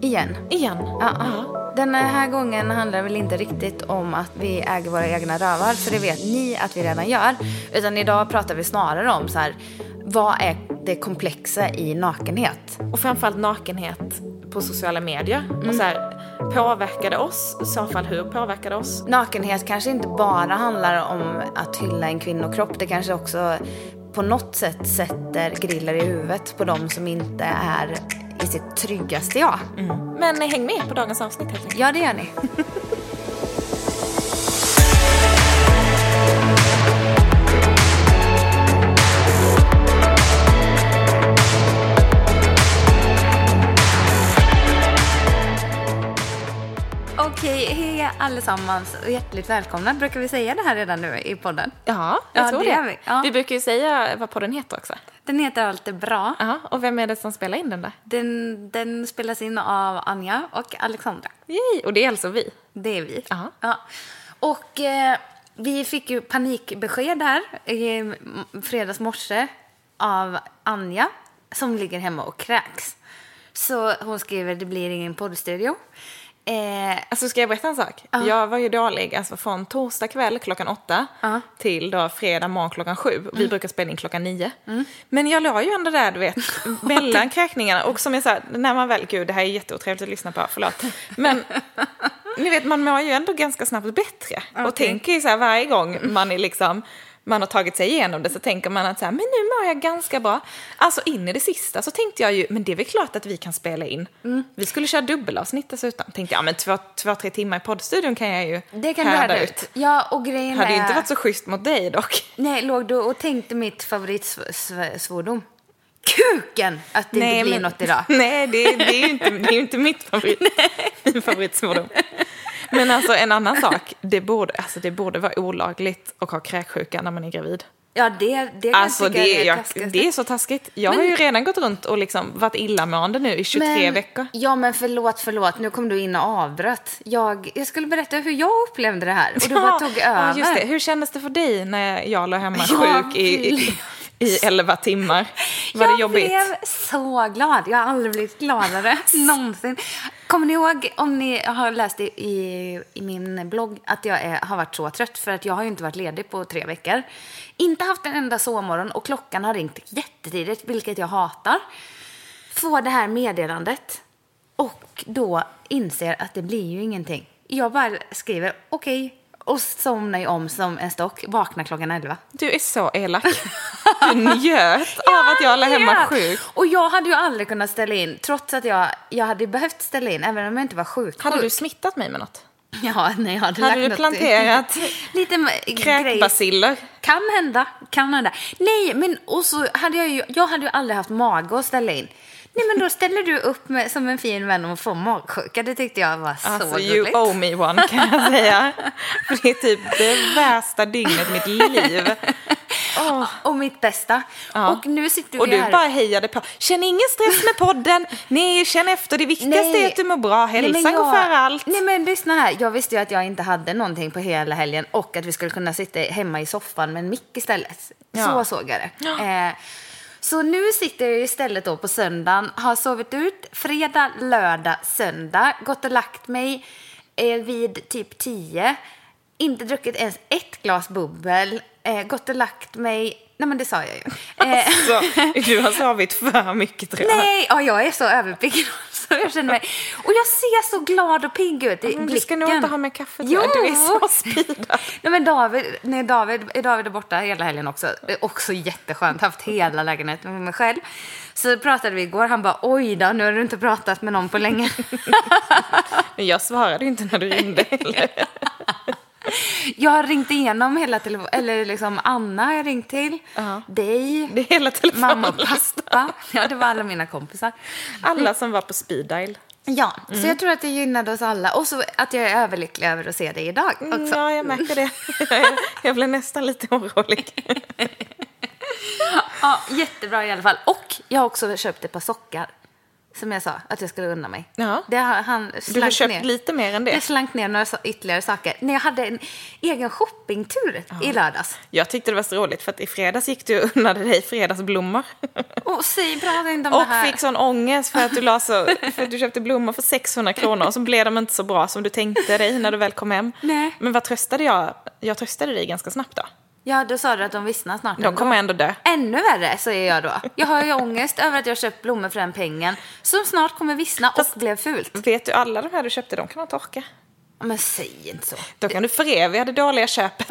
Igen. Igen. Ja, ja. Den här gången handlar väl inte riktigt om att vi äger våra egna rövar, för det vet ni att vi redan gör. Utan idag pratar vi snarare om så här, vad är det komplexa i nakenhet? Och framförallt nakenhet på sociala medier. Och så här, påverkar det oss? I så fall hur påverkar det oss? Nakenhet kanske inte bara handlar om att hylla en kvinnokropp. Det kanske också på något sätt sätter griller i huvudet på de som inte är i sitt tryggaste jag. Men häng med på dagens avsnitt helt enkelt. Ja, det gör ni. Okej, hej allesammans och hjärtligt välkomna. Brukar vi säga det här redan nu i podden? Ja, jag Ja, tror det det. vi. Ja. vi brukar ju säga vad podden heter också. Den heter Allt är bra. Ja, och vem är det som spelar in den där? Den, den spelas in av Anja och Alexandra. Yay! Och det är alltså vi. Det är vi. Ja. Ja. Och eh, vi fick ju panikbesked här i m- fredags morse av Anja som ligger hemma och kräks. Så hon skriver det blir ingen poddstudio. Eh, Alltså ska jag berätta en sak? Jag var ju dålig alltså från torsdag kväll klockan åtta Ja. till då fredag morgon klockan sju. Vi brukar spela in klockan nio. Men jag la ju ändå där, du vet, mellan kräkningarna. Och som jag sa, när man väl, gud det här är jätteotrevligt att lyssna på, förlåt. Men ni vet, man mår ju ändå ganska snabbt bättre. Och Okej. tänker ju så här varje gång man är liksom man har tagit sig igenom det så tänker man att så här, men nu mår jag ganska bra. Alltså in i det sista så tänkte jag ju, men det är väl klart att vi kan spela in. Vi skulle köra dubbelavsnitt dessutom. Tänkte jag, men två, två, tre timmar i poddstudion kan jag ju det kan du härda härda ut. Ja, och grejen Hade är... ju inte varit så schysst mot dig dock. Nej, låg du och tänkte mitt favoritsvordom? Kuken! Att det inte blir men- något idag. Nej, det, det är ju inte, det är inte mitt favorit, favoritsvordom. Men alltså en annan sak, det borde, alltså, det borde vara olagligt att ha kräksjuka när man är gravid. Ja, det, det kan Alltså jag tycka det, är jag, taskigt. det är så taskigt. Jag har ju redan gått runt och liksom varit illamående nu i 23 Men- veckor. Ja, men förlåt, förlåt. Nu kom du in och avbröt. Jag, jag skulle berätta hur jag upplevde det här och du bara tog över. Ja, just det. Hur kändes det för dig när jag låg hemma Ja, sjuk i, i, i 11 timmar? Var jag det jobbigt? blev så glad. Jag har aldrig blivit gladare någonsin. Kommer ni ihåg, om ni har läst i, i, i min blogg, att jag är, har varit så trött för att jag har ju inte varit ledig på tre veckor. Inte haft en enda sovmorgon och klockan har ringt jättetidigt, vilket jag hatar. Får det här meddelandet och då inser att det blir ju ingenting. Jag bara skriver okej och somnar ju om som en stock, vaknar klockan 11. Du är så elak. Du njöt av att jag låg hemma sjuk. Och jag hade ju aldrig kunnat ställa in, trots att jag, jag hade behövt ställa in, även om jag inte var sjuk. Hade du smittat mig med något? Ja, nej, jag hade, Hade du planterat lite kräkbaciller? Kan hända, kan hända. Nej, men och så hade jag ju, jag hade ju aldrig haft mage att ställa in. Nej, men då ställer du upp med, som en fin vän och får magsjuka. Det tyckte jag var så Alltså, you gulligt. owe me one kan jag säga. För det är typ det värsta dygnet i mitt liv. Och mitt bästa. Ja. Och nu sitter Och vi du här. bara hejade på. Känn ingen stress med podden. Nej, känn efter. Det viktigaste Nej. är att du mår bra. Nej, Hälsan men går jag- före allt. Nej men lyssna här, jag visste ju att jag inte hade någonting på hela helgen och att vi skulle kunna sitta hemma i soffan med en mick istället. Ja. Så såg jag det. Eh, så nu sitter jag istället då på söndagen, har sovit ut fredag, lördag, söndag, gått och lagt mig eh, vid typ 10, inte druckit ens ett glas bubbel, eh, gått och lagt mig, nej men det sa jag ju. Eh, Så, du har sovit för mycket tror jag. Nej, ja, jag är så överpigg. Så jag känner mig. Och jag ser så glad och pigg ut i Men du ska nog blicken. inte ha med kaffe tror Jo! jag. Du är så speedad. Nej, men David, nej, David, är David är borta hela helgen också. Också jätteskönt. Haft hela lägenheten med mig själv. Så pratade vi igår. Han bara, oj då, nu har du inte pratat med någon på länge. Men jag svarade ju inte när du ringde heller. Jag har ringt igenom hela telefonen, eller liksom Anna har jag ringt till, dig, Det hela mamma och pappa. Ja, det var alla mina kompisar. Alla som var på speed dial. Ja, så jag tror att det gynnade oss alla. Och så att jag är överlycklig över att se dig idag också. Mm, Ja, jag märker det. Jag blev nästan lite orolig. Ja, jättebra i alla fall. Och jag har också köpt ett par sockar. Som jag sa att jag skulle unna mig. Ja. Det har han Du har slank köpt ner. lite mer än Jag det. slank ner några ytterligare saker. När jag hade en egen shoppingtur i lördags. Jag tyckte det var så roligt för att i fredags gick du och unnade dig fredagsblommor. Och säg prata inte om Och det här. fick sån ångest för att, du la så, för att du köpte blommor för 600 kronor och så blev de inte så bra som du tänkte dig när du väl kom hem. Nej. Men vad tröstade jag? Jag tröstade dig ganska snabbt då. Ja, då sa du att de vissnar snart. De kommer ändå dö. Ännu värre, säger jag då. Jag har ju ångest över att jag har köpt blommor för den pengen. Som snart kommer vissna och blev fult. Vet du, alla de här du köpte, de kan man torka. Men säg inte så. Då kan du föreviga det dåliga köpet.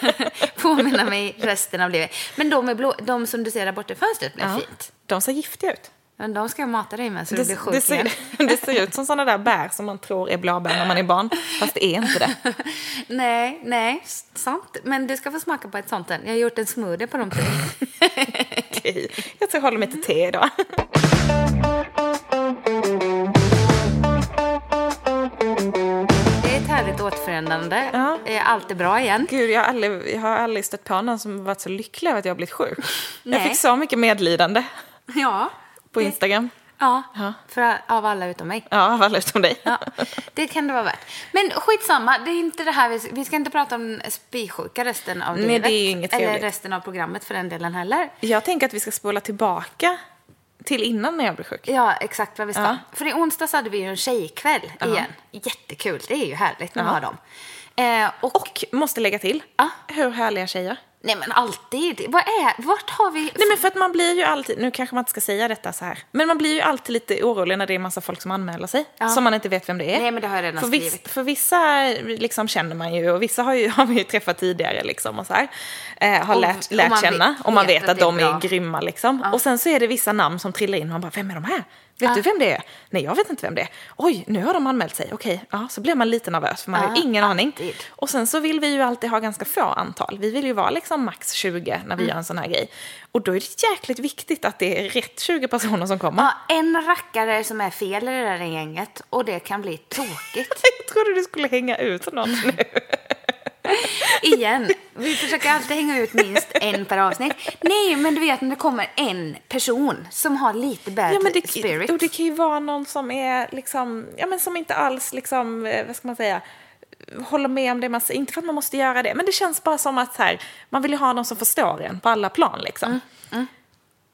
Påminna mig resten av livet. Men de, blå, de som du ser där borta i fönstret blev fint. De ser giftiga ut. Men de ska jag mata dig med så du blir Det, sjuk det, igen. ser, det ser ut som sådana där bär som man tror är blåbär när man är barn. Fast det är inte det. Nej, nej, sant. Men du ska få smaka på ett sånt än. Jag har gjort en smoothie på dem. Okej, Jag tror jag håller mig till te idag. Det härligt återförenande. Ja. Är allt är bra igen. Gud, jag har, aldrig, jag har aldrig stött på någon som varit så lycklig över att jag har blivit sjuk. Jag Nej. fick så mycket medlidande Ja. På Instagram. Ja, Ja. För, av alla utom mig. Ja, av alla utom dig. Ja, det kan det vara värt. Men skitsamma, det är inte det här vi, vi ska inte prata om spysjuka resten av Nej, livet. det är ju inget Eller resten av programmet för den delen heller. Jag tänker att vi ska spola tillbaka till innan när jag blev sjuk. Ja, exakt vad vi ska. Ja. För i onsdags hade vi ju en tjejkväll igen. Jättekul, det är ju härligt när man Ja. har dem. Eh, och, Och måste lägga till, Ja. hur härliga tjejer. Nej men alltid. Vad är, vart har vi... Nej men för att man blir ju alltid, nu kanske man inte ska säga detta så här, men man blir ju alltid lite orolig när det är massa folk som anmäler sig, Ja. som man inte vet vem det är. Nej, men det har jag redan för viss, skrivit. För vissa liksom känner man ju, och vissa har, ju, har vi ju träffat tidigare liksom och så här, eh, har Och- lärt, och lärt man känna, vet- och man vet att att, är de bra. är grymma liksom. Och sen så är det vissa namn som trillar in och man bara, vem är de här? Vet Ja. du vem det är? Nej, jag vet inte vem det är. Oj, nu har de anmält sig. Okej, ja, så blir man lite nervös för man har Ja, ju ingen aning. alltid. Och sen så vill vi ju alltid ha ganska få antal. Vi vill ju vara liksom max 20 när vi Mm. gör en sån här grej. Och då är det jäkligt viktigt att det är rätt 20 personer som kommer. Ja, en rackare som är fel i det där gänget och det kan bli tråkigt. Jag trodde du skulle hänga ut någon nu. Igen, vi försöker alltid hänga ut minst en per avsnitt. Nej, men du vet när det kommer en person som har lite bad Ja, men det, spirit. och det kan ju vara någon som är liksom, ja men som inte alls liksom, eh, vad ska man säga, håller med om det man säger. Inte för att man måste göra det, men det känns bara som att här, man vill ju ha någon som förstår en på alla plan liksom. Mm,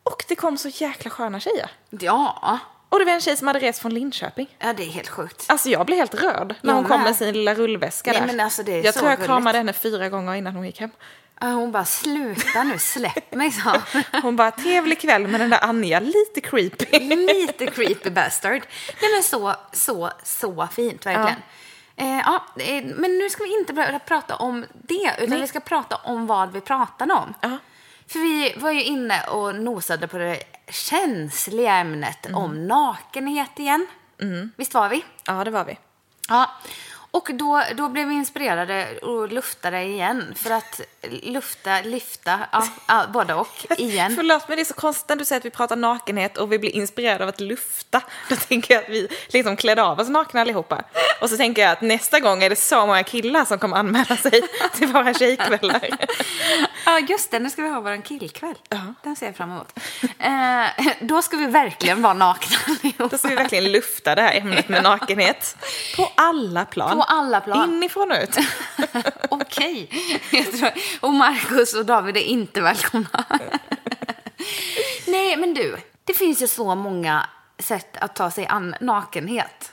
Och det kom så jäkla sköna tjejer. Ja, Och det var en tjej som hade rest från Linköping. ja, det är helt sjukt. Alltså jag blev helt röd när hon kom med. sin lilla rullväska Nej, där. men alltså, det är jag så tror jag gulligt. kramade henne fyra gånger innan hon gick hem. Ja, Hon bara, sluta nu, släpp mig, sa hon. Bara, trevlig kväll med den där Anja, lite creepy. Lite creepy bastard. Nej men så, så, så fint verkligen. Eh, ja, eh, men nu ska vi inte prata om det, utan vi ska prata om vad vi pratade om. Ja. För vi var ju inne och nosade på det känsliga ämnet Mm. om nakenhet igen. Visst var vi? Ja, det var vi. Ja. Och då, då blev vi inspirerade och luftade igen. För att lufta, lyfta, ja, ja både och igen. Förlåt, men det är så konstigt när du säger att vi pratar nakenhet och vi blir inspirerade av att lufta. Då tänker jag att vi liksom klädde av oss nakna allihopa. Och så tänker jag att nästa gång är det så många killar som kommer anmäla sig till våra tjejkvällar. Ja, just det. Nu ska vi ha vår killkväll. Den ser jag fram emot. Eh, då ska vi verkligen vara nakna allihopa. Då ska vi verkligen lufta det här ämnet med nakenhet. På alla plan. På alla plan. Inifrån och ut. Okej. Tror- Och Markus och David är inte välkomna. Nej, men du. Det finns ju så många sätt att ta sig an nakenhet.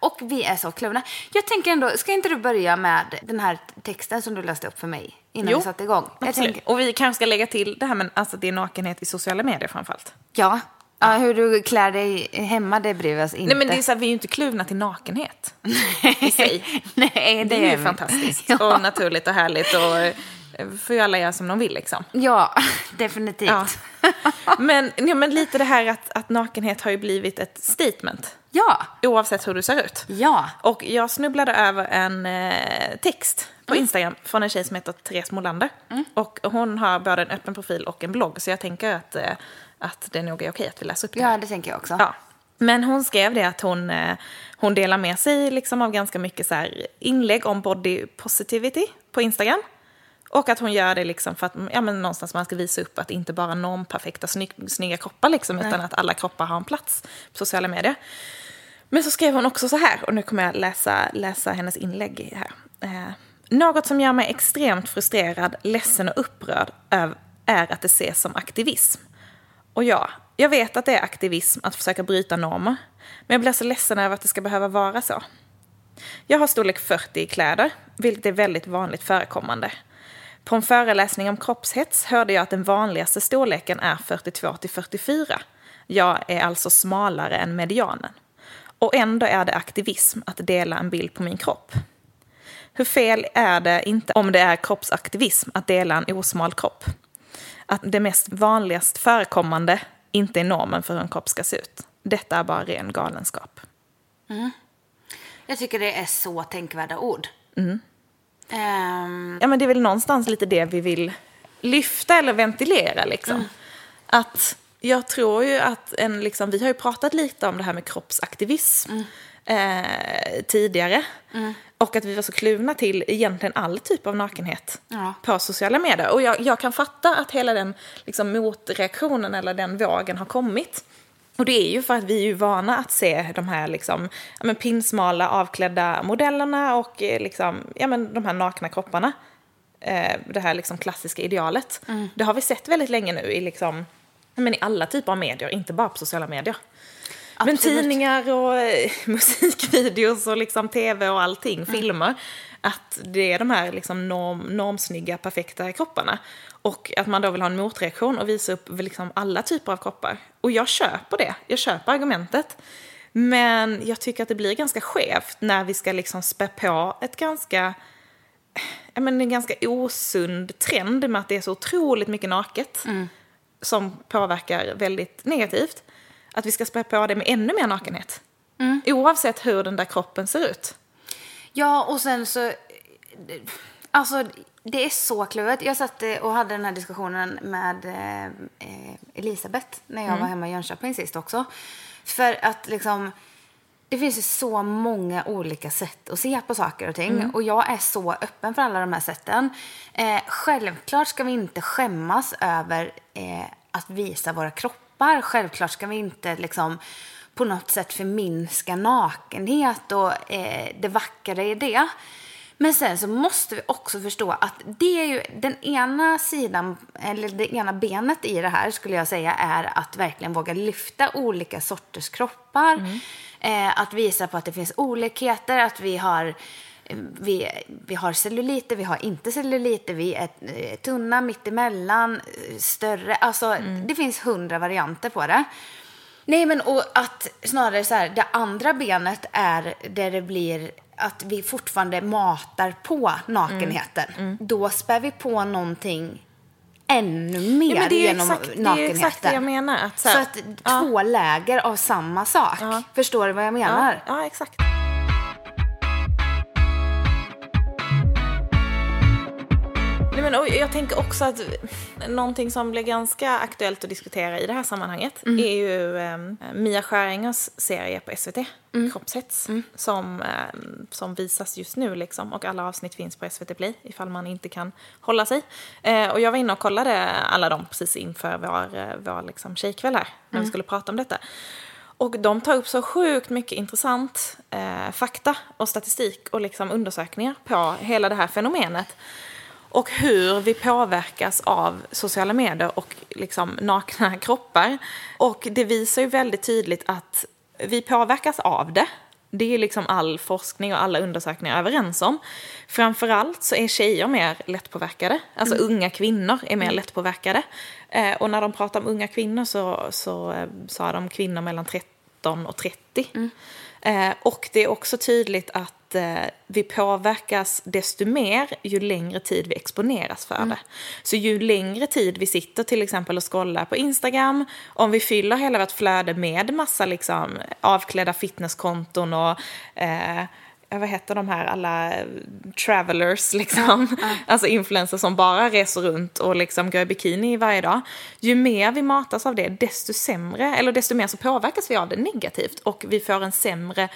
Och vi är så kluvna. Jag tänker ändå, ska inte du börja med den här texten som du läste upp för mig innan vi satte igång? Jag tänker, Och vi kanske ska lägga till det här med alltså, det är nakenhet i sociala medier framförallt. ja. Ja, hur du klär dig hemma, det bryr vi oss inte. Nej men det är så här, vi är ju inte kluvna till nakenhet. i sig. Nej, Det det är ju fantastiskt Ja. och naturligt och härligt och eh, får ju alla göra som de vill liksom. Ja, definitivt. Ja. Men, ja, men lite det här att, att nakenhet har ju blivit ett statement. Ja, Oavsett hur du ser ut. ja. Och jag snubblade över en eh, text på Instagram från en tjej som heter Therese Molander. Och hon har både en öppen profil och en blogg, så jag tänker att, eh, att det nog är okej att vi läser upp det. Ja, det tänker jag också. Ja. Men hon skrev det att hon, eh, hon delar med sig liksom av ganska mycket så här inlägg om body positivity på Instagram. Och att hon gör det liksom för att ja, men någonstans man ska visa upp att inte bara normperfekta snygg, snygga kroppar liksom, utan att alla kroppar har en plats på sociala medier. Men så skrev hon också så här, och nu kommer jag läsa, läsa hennes inlägg här. Eh, Något som gör mig extremt frustrerad, ledsen och upprörd är att det ses som aktivism. Och ja, jag vet att det är aktivism att försöka bryta normer, men jag blir så ledsen över att det ska behöva vara så. Jag har storlek 40 i kläder, vilket är väldigt vanligt förekommande. På en föreläsning om kroppshets hörde jag att den vanligaste storleken är 42 till 44. Jag är alltså smalare än medianen. Och ändå är det aktivism att dela en bild på min kropp. Hur fel är det inte om det är kroppsaktivism att dela en osmal kropp? Att det mest vanligast förekommande inte är normen för hur en kropp ska se ut. Detta är bara ren galenskap. Jag tycker det är så tänkvärda ord. Mm. Ehm, Ja, men det är väl någonstans lite det vi vill lyfta eller ventilera. Liksom. Att jag tror ju att en, liksom, vi har ju pratat lite om det här med kroppsaktivism eh, tidigare. Och att vi var så kluvna till egentligen all typ av nakenhet Ja. på sociala medier. Och jag, jag kan fatta att hela den liksom, motreaktionen eller den vågen har kommit. Och det är ju för att vi är ju vana att se de här liksom, ja, men pinsmala avklädda modellerna och eh, liksom, ja, men de här nakna kropparna. Eh, det här liksom klassiska idealet. Det har vi sett väldigt länge nu i, liksom, men i alla typer av medier, inte bara på sociala medier. Men Absolut. tidningar och eh, musikvideos och liksom tv och allting, filmer. Att det är de här liksom norm, normsnygga, perfekta kropparna. Och att man då vill ha en motreaktion och visa upp liksom alla typer av kroppar. Och jag köper det, jag köper argumentet. Men jag tycker att det blir ganska skevt när vi ska liksom spä på ett ganska ja, men en ganska osund trend med att det är så otroligt mycket naket som påverkar väldigt negativt. Att vi ska spä på det med ännu mer nakenhet. Oavsett hur den där kroppen ser ut. Ja, och sen så... Alltså, det är så kluvet. Jag satt eh, och hade den här diskussionen med eh, eh, Elisabeth när jag var hemma i Jönköping sist också. För att liksom... Det finns ju så många olika sätt att se på saker och ting. Och jag är så öppen för alla de här sätten. Eh, självklart ska vi inte skämmas över eh, att visa våra kroppar. Självklart ska vi inte liksom på något sätt förminska nakenhet och eh, det vackra i det. Men sen så måste vi också förstå att det är ju den ena sidan, eller det ena benet i det här skulle jag säga är att verkligen våga lyfta olika sorters kroppar. Eh, att visa på att det finns olikheter, att vi har eh, vi, vi har celluliter, vi har inte celluliter, vi är eh, tunna, mittemellan, eh, större. Alltså, det finns hundra varianter på det. Nej, men och att snarare så här, det andra benet är där det blir att vi fortfarande matar på nakenheten. Då spär vi på någonting ännu mer Ja, genom exakt, det är nakenheten. exakt det jag menar. Att så Så att ja. två läger av samma sak. Ja. Förstår du vad jag menar? Ja, exakt. Nej, men, och jag tänker också att någonting som blir ganska aktuellt att diskutera i det här sammanhanget Mm. är ju eh, Mia Skäringers serie på SVT, Mm. Kroppshets, som, eh, som visas just nu. Liksom, och alla avsnitt finns på SVT Play ifall man inte kan hålla sig. Eh, och jag var inne och kollade alla dem precis inför vår, eh, vår liksom, tjejkväll här, när Mm. vi skulle prata om detta. Och de tar upp så sjukt mycket intressant eh, fakta och statistik och liksom undersökningar på hela det här fenomenet. Och hur vi påverkas av sociala medier och liksom nakna kroppar. Och det visar ju väldigt tydligt att vi påverkas av det. Det är liksom all forskning och alla undersökningar överens om. Framförallt så är tjejer mer lättpåverkade. Alltså unga kvinnor är mer lättpåverkade. Eh, och när de pratar om unga kvinnor så, så eh, sa de kvinnor mellan 13 och 30. Eh, och det är också tydligt att eh, vi påverkas desto mer ju längre tid vi exponeras för det. Så ju längre tid vi sitter till exempel och scrollar på Instagram, om vi fyller hela vårt flöde med massa liksom, avklädda fitnesskonton och eh, vad heter de här alla eh, travelers liksom. Alltså influencers som bara reser runt och liksom går i bikini varje dag. Ju mer vi matas av det, desto sämre, eller desto mer så påverkas vi av det negativt och vi får en sämre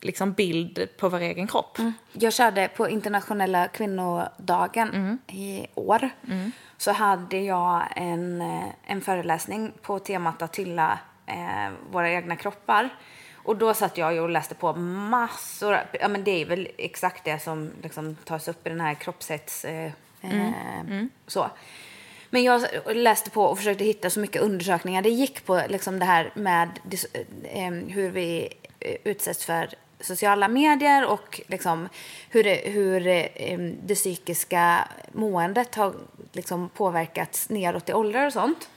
liksom, bild på vår egen kropp. Jag körde på internationella kvinnodagen i år. Så hade jag en, eh, en föreläsning på temat att hylla eh, våra egna kroppar. Och då satt jag och läste på massor. Ja, men det är väl exakt det som liksom tas upp i den här kroppshets... Eh, eh, Så. Men jag läste på och försökte hitta så mycket undersökningar det gick på liksom det här med eh, hur vi eh, utsätts för sociala medier och liksom hur, det, hur eh, det psykiska måendet har liksom påverkats neråt i åldrar och sånt.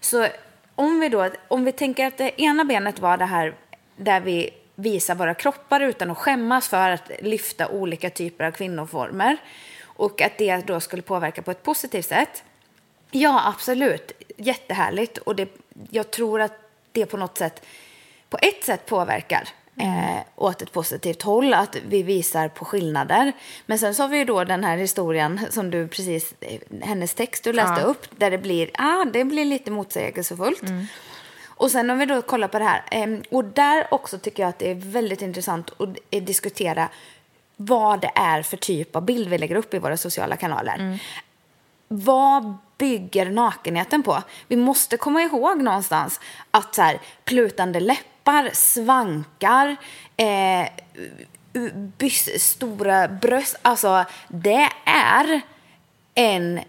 Så om vi då, om vi tänker att det ena benet var det här där vi visar våra kroppar utan att skämmas för att lyfta olika typer av kvinnoformer och att det då skulle påverka på ett positivt sätt. Ja, absolut. Jättehärligt. Och det, jag tror att det på något sätt, på ett sätt påverkar eh, åt ett positivt håll, att vi visar på skillnader. Men sen så har vi ju då den här historien som du precis, eh, hennes text du läste Ja. upp, där det blir, ah, det blir lite motsägelsefullt. Och sen om vi då kollar på det här, eh, och där också tycker jag att det är väldigt intressant att eh, diskutera vad det är för typ av bild vi lägger upp i våra sociala kanaler. Vad bygger nakenheten på? Vi måste komma ihåg någonstans att så här, plutande läppar, svankar, eh, u- bys, stora bröst, alltså det är en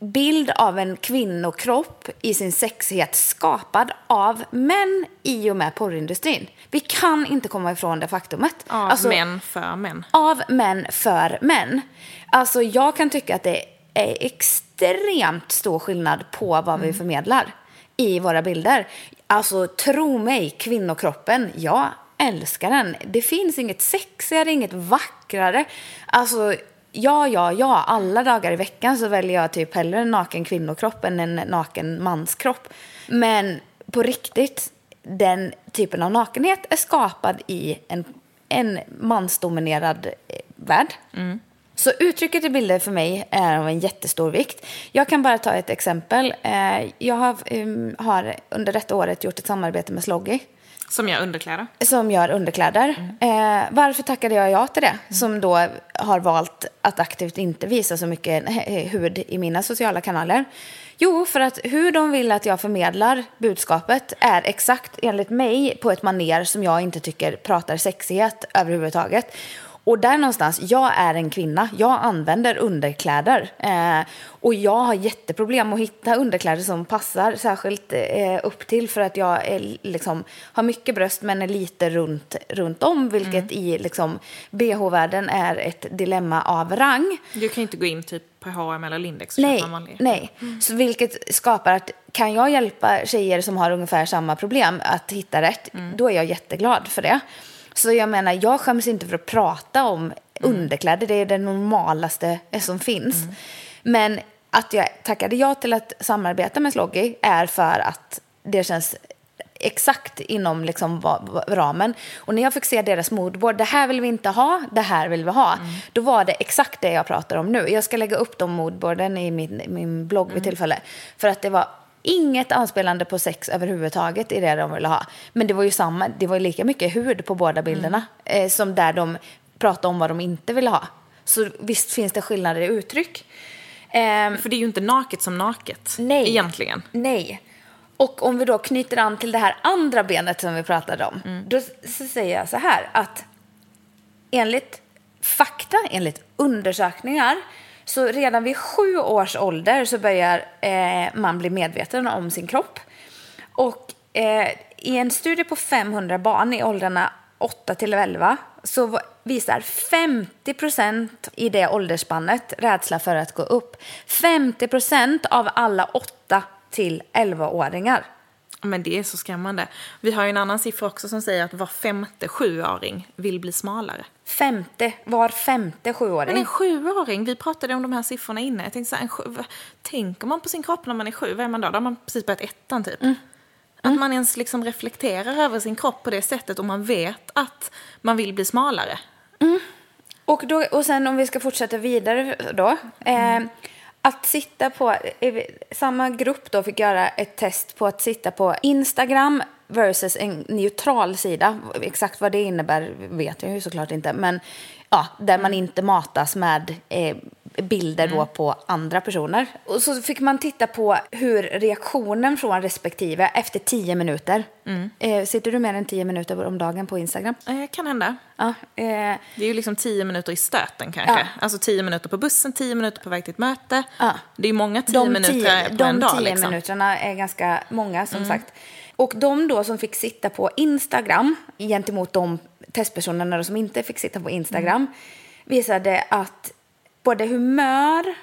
bild av en kvinnokropp i sin sexighet skapad av män i och med porrindustrin. Vi kan inte komma ifrån det faktumet. Av Alltså, män för män. av män för män. Alltså jag kan tycka att det är extremt stor skillnad på vad vi förmedlar i våra bilder. Alltså tro mig, kvinnokroppen, jag älskar den. Det finns inget sexigare, inget vackrare. Alltså ja, ja, ja, alla dagar i veckan så väljer jag typ hellre en naken kvinnokropp än en naken manskropp. Men på riktigt, den typen av nakenhet är skapad i en, en mansdominerad eh, värld. Så uttrycket i bilder för mig är av en jättestor vikt. Jag kan bara ta ett exempel. Eh, Jag har, em, har under detta året gjort ett samarbete med Sloggy Som gör underkläder. som gör underkläder. Eh, varför tackade jag ja till det? Som då har valt att aktivt inte visa så mycket hud i mina sociala kanaler. Jo, för att hur de vill att jag förmedlar budskapet är exakt enligt mig på ett maner som jag inte tycker pratar sexighet överhuvudtaget. Och där någonstans, jag är en kvinna, jag använder underkläder. Eh, och jag har jätteproblem att hitta underkläder som passar särskilt eh, upp till för att jag är, liksom, har mycket bröst men är lite runt, runt om vilket i liksom, bh-världen är ett dilemma av rang. Du kan ju inte gå in typ på H&M eller Lindex Nej, nej. Så vilket skapar att kan jag hjälpa tjejer som har ungefär samma problem att hitta rätt, då är jag jätteglad för det. Så jag menar, jag skäms inte för att prata om underkläder, det är det normalaste som finns. Men att jag tackade ja till att samarbeta med Sloggy är för att det känns exakt inom liksom ramen. Och när jag fick se deras moodboard, det här vill vi inte ha, det här vill vi ha. Då var det exakt det jag pratar om nu. Jag ska lägga upp de moodboarden i min, min blogg vid tillfälle. För att det var inget anspelande på sex överhuvudtaget i det de ville ha. Men det var ju samma, det var lika mycket hud på båda bilderna. Eh, som där de pratade om vad de inte ville ha. Så visst finns det skillnader i uttryck. Ehm, För det är ju inte naket som naket. Nej. Egentligen. Nej. Och om vi då knyter an till det här andra benet som vi pratade om. Då s- så säger jag så här att enligt fakta, enligt undersökningar så redan vid sju års ålder så börjar eh, man bli medveten om sin kropp. Och eh, i en studie på 500 barn i åldrarna 8 till 11 så visar 50 procent i det åldersspannet rädsla för att gå upp. 50 procent av alla 8 till 11-åringar. Men det är så skrämmande. Vi har ju en annan siffra också som säger att var femte sjuåring vill bli smalare. Femte, var femte sjuåring. Men en sjuåring, vi pratade om de här siffrorna innan. Jag tänkte så här, en sju, tänker man på sin kropp när man är sju, vad är man då? Då har man precis börjat ettan typ. Att man ens liksom reflekterar över sin kropp på det sättet och man vet att man vill bli smalare. Och, då, och sen om vi ska fortsätta vidare då. Eh, att sitta på, samma grupp då fick göra ett test på att sitta på Instagram versus en neutral sida. Exakt vad det innebär vet jag ju såklart inte. Men ja, där man inte matas med eh, bilder då på andra personer. Och så fick man titta på hur reaktionen från respektive efter tio minuter. Eh, sitter du mer än tio minuter om dagen på Instagram? Eh, kan hända. Ja, eh, Det är ju liksom tio minuter i stöten kanske. Ja. Alltså tio minuter på bussen, tio minuter på väg till ett möte. Ja. Det är många tio de minuter tio, på de en dag. tio liksom. Mm. minuterna är ganska många som sagt. Och de då som fick sitta på Instagram gentemot de testpersonerna som inte fick sitta på Instagram Mm. visade att både humör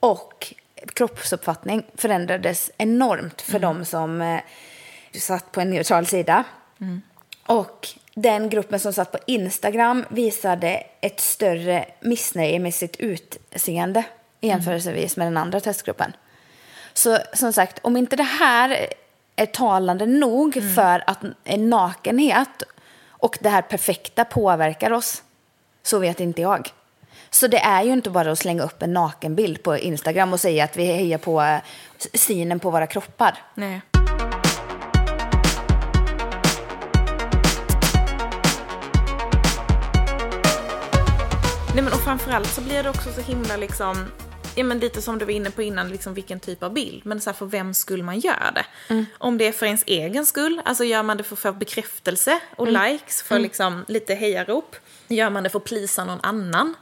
och kroppsuppfattning förändrades enormt för Mm. de som eh, satt på en neutral sida. Mm. Och den gruppen som satt på Instagram visade ett större missnöje med sitt utseende jämförelsevis med den andra testgruppen. Så som sagt, om inte det här är talande nog för att en nakenhet och det här perfekta påverkar oss, så vet inte jag. Så det är ju inte bara att slänga upp en nakenbild på Instagram och säga att vi hejar på eh, synen på våra kroppar. Nej. Nej men och framförallt så blir det också så himla liksom, ja men lite som du var inne på innan, liksom vilken typ av bild. Men så här, för vem skull man gör det. Om det är för ens egen skull, alltså gör man det för att få bekräftelse och likes, för liksom lite hejarop. Gör man det för att plisa någon annan.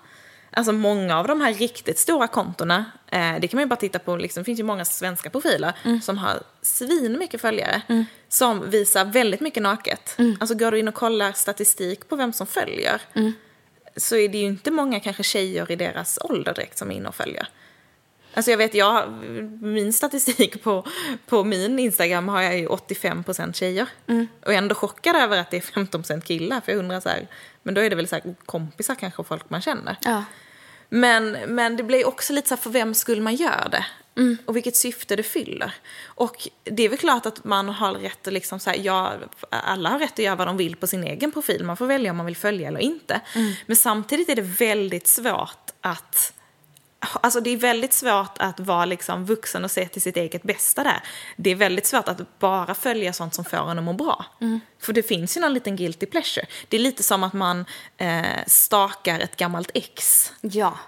Alltså många av de här riktigt stora kontona, eh, det kan man ju bara titta på, liksom, det finns ju många svenska profiler som har svin mycket följare. Som visar väldigt mycket naket. Alltså går du in och kollar statistik på vem som följer. Så är det ju inte många kanske tjejer i deras ålder direkt som är inne och följer. Alltså jag vet, jag, min statistik på, på min Instagram har jag ju 85% tjejer. Och jag är ändå chockad över att det är 15% killar. För jag undrar så här, men då är det väl så här kompisar kanske och folk man känner. Ja. Men, men det blir också lite så här, för vem skulle man göra det? Och vilket syfte det fyller. Och det är väl klart att man har rätt att liksom så här, ja, alla har rätt att göra vad de vill på sin egen profil. Man får välja om man vill följa eller inte. Men samtidigt är det väldigt svårt att Alltså det är väldigt svårt att vara liksom vuxen och se till sitt eget bästa där. Det är väldigt svårt att bara följa sånt som får en att må bra. För det finns ju någon liten guilty pleasure. Det är lite som att man eh, stakar ett gammalt ex Ja.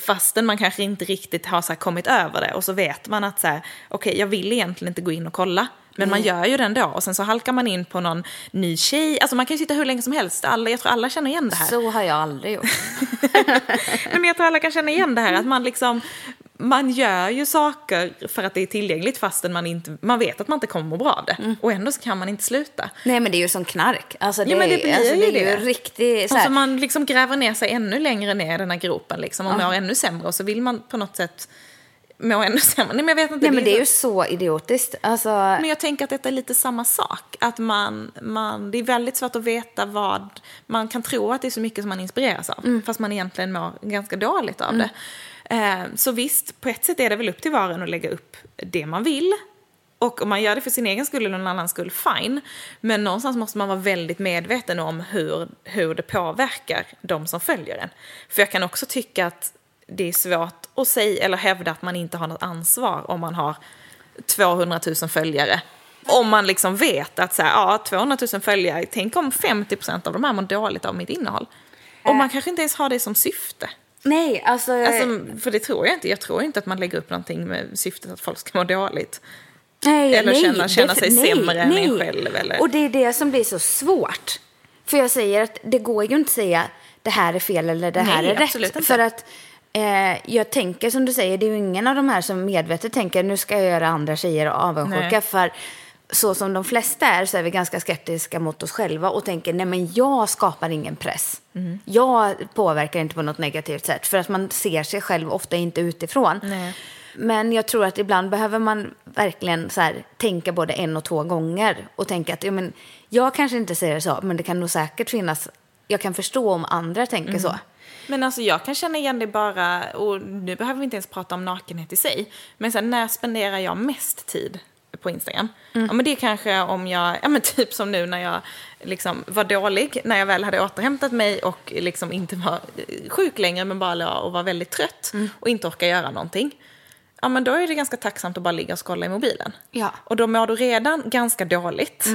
fastän man kanske inte riktigt har så kommit över det och så vet man att så här, okej jag vill egentligen inte gå in och kolla. Men man gör ju det ändå och sen så halkar man in på någon ny tjej. Alltså man kan ju sitta hur länge som helst. Alla, jag tror alla känner igen det här. Så har jag aldrig gjort. Men jag tror alla kan känna igen det här att man liksom man gör ju saker för att det är tillgängligt fastän man, inte, man vet att man inte kommer må bra av det. Och ändå så kan man inte sluta. Nej, men det är ju som knark. Alltså, det, Ja, men det blir alltså, ju det. är ju riktigt... Så Alltså här, man liksom gräver ner sig ännu längre ner i den här gropen liksom, och mår ännu sämre och så vill man på något sätt må ännu sämre. Nej men jag vet inte. nej, men det är ju så idiotiskt. Alltså, Men jag tänker att detta är lite samma sak. Att man, man, det är väldigt svårt att veta vad... Man kan tro att det är så mycket som man inspireras av. Fast man egentligen mår ganska dåligt av det. Eh, så visst, på ett sätt är det väl upp till var och en att lägga upp det man vill. Och om man gör det för sin egen skull eller någon annans skull, fine. Men någonstans måste man vara väldigt medveten om hur, hur det påverkar de som följer en. För jag kan också tycka att det är svårt att säga eller hävda att man inte har något ansvar om man har 200 000 följare. Om man liksom vet att så här, ja, 200 000 följare, tänk om 50% av de här mår dåligt av mitt innehåll. Och man kanske inte ens har det som syfte. nej, alltså... Alltså, för det tror jag inte. Jag tror inte att man lägger upp någonting med syftet att folk ska må dåligt. nej, eller nej, känna- känna sig nej, sämre än en nej. själv, eller? Och det är det som blir så svårt. För jag säger att det går ju inte att säga det här är fel eller det här Nej, är rätt. inte. För att eh, jag tänker som du säger, det är ju ingen av de här som medvetet tänker nu ska jag göra andra tjejer avundsjuka. Nej. För så som de flesta är så är vi ganska skeptiska mot oss själva och tänker nej men jag skapar ingen press. Jag påverkar inte på något negativt sätt för att man ser sig själv ofta inte utifrån. Nej. Men jag tror att ibland behöver man verkligen så här, tänka både en och två gånger och tänka att ja, men, jag kanske inte säger så, men det kan nog säkert finnas, jag kan förstå om andra tänker så. Men alltså jag kan känna igen det bara, och nu behöver vi inte ens prata om nakenhet i sig, men sen när spenderar jag mest tid på Instagram? Ja men det är kanske om jag, ja men typ som nu när jag liksom var dålig, när jag väl hade återhämtat mig och liksom inte var sjuk längre men bara låg och var väldigt trött och inte orkar göra någonting. Ja men då är det ganska tacksamt att bara ligga och scrolla i mobilen. Ja. Och då mår du redan ganska dåligt.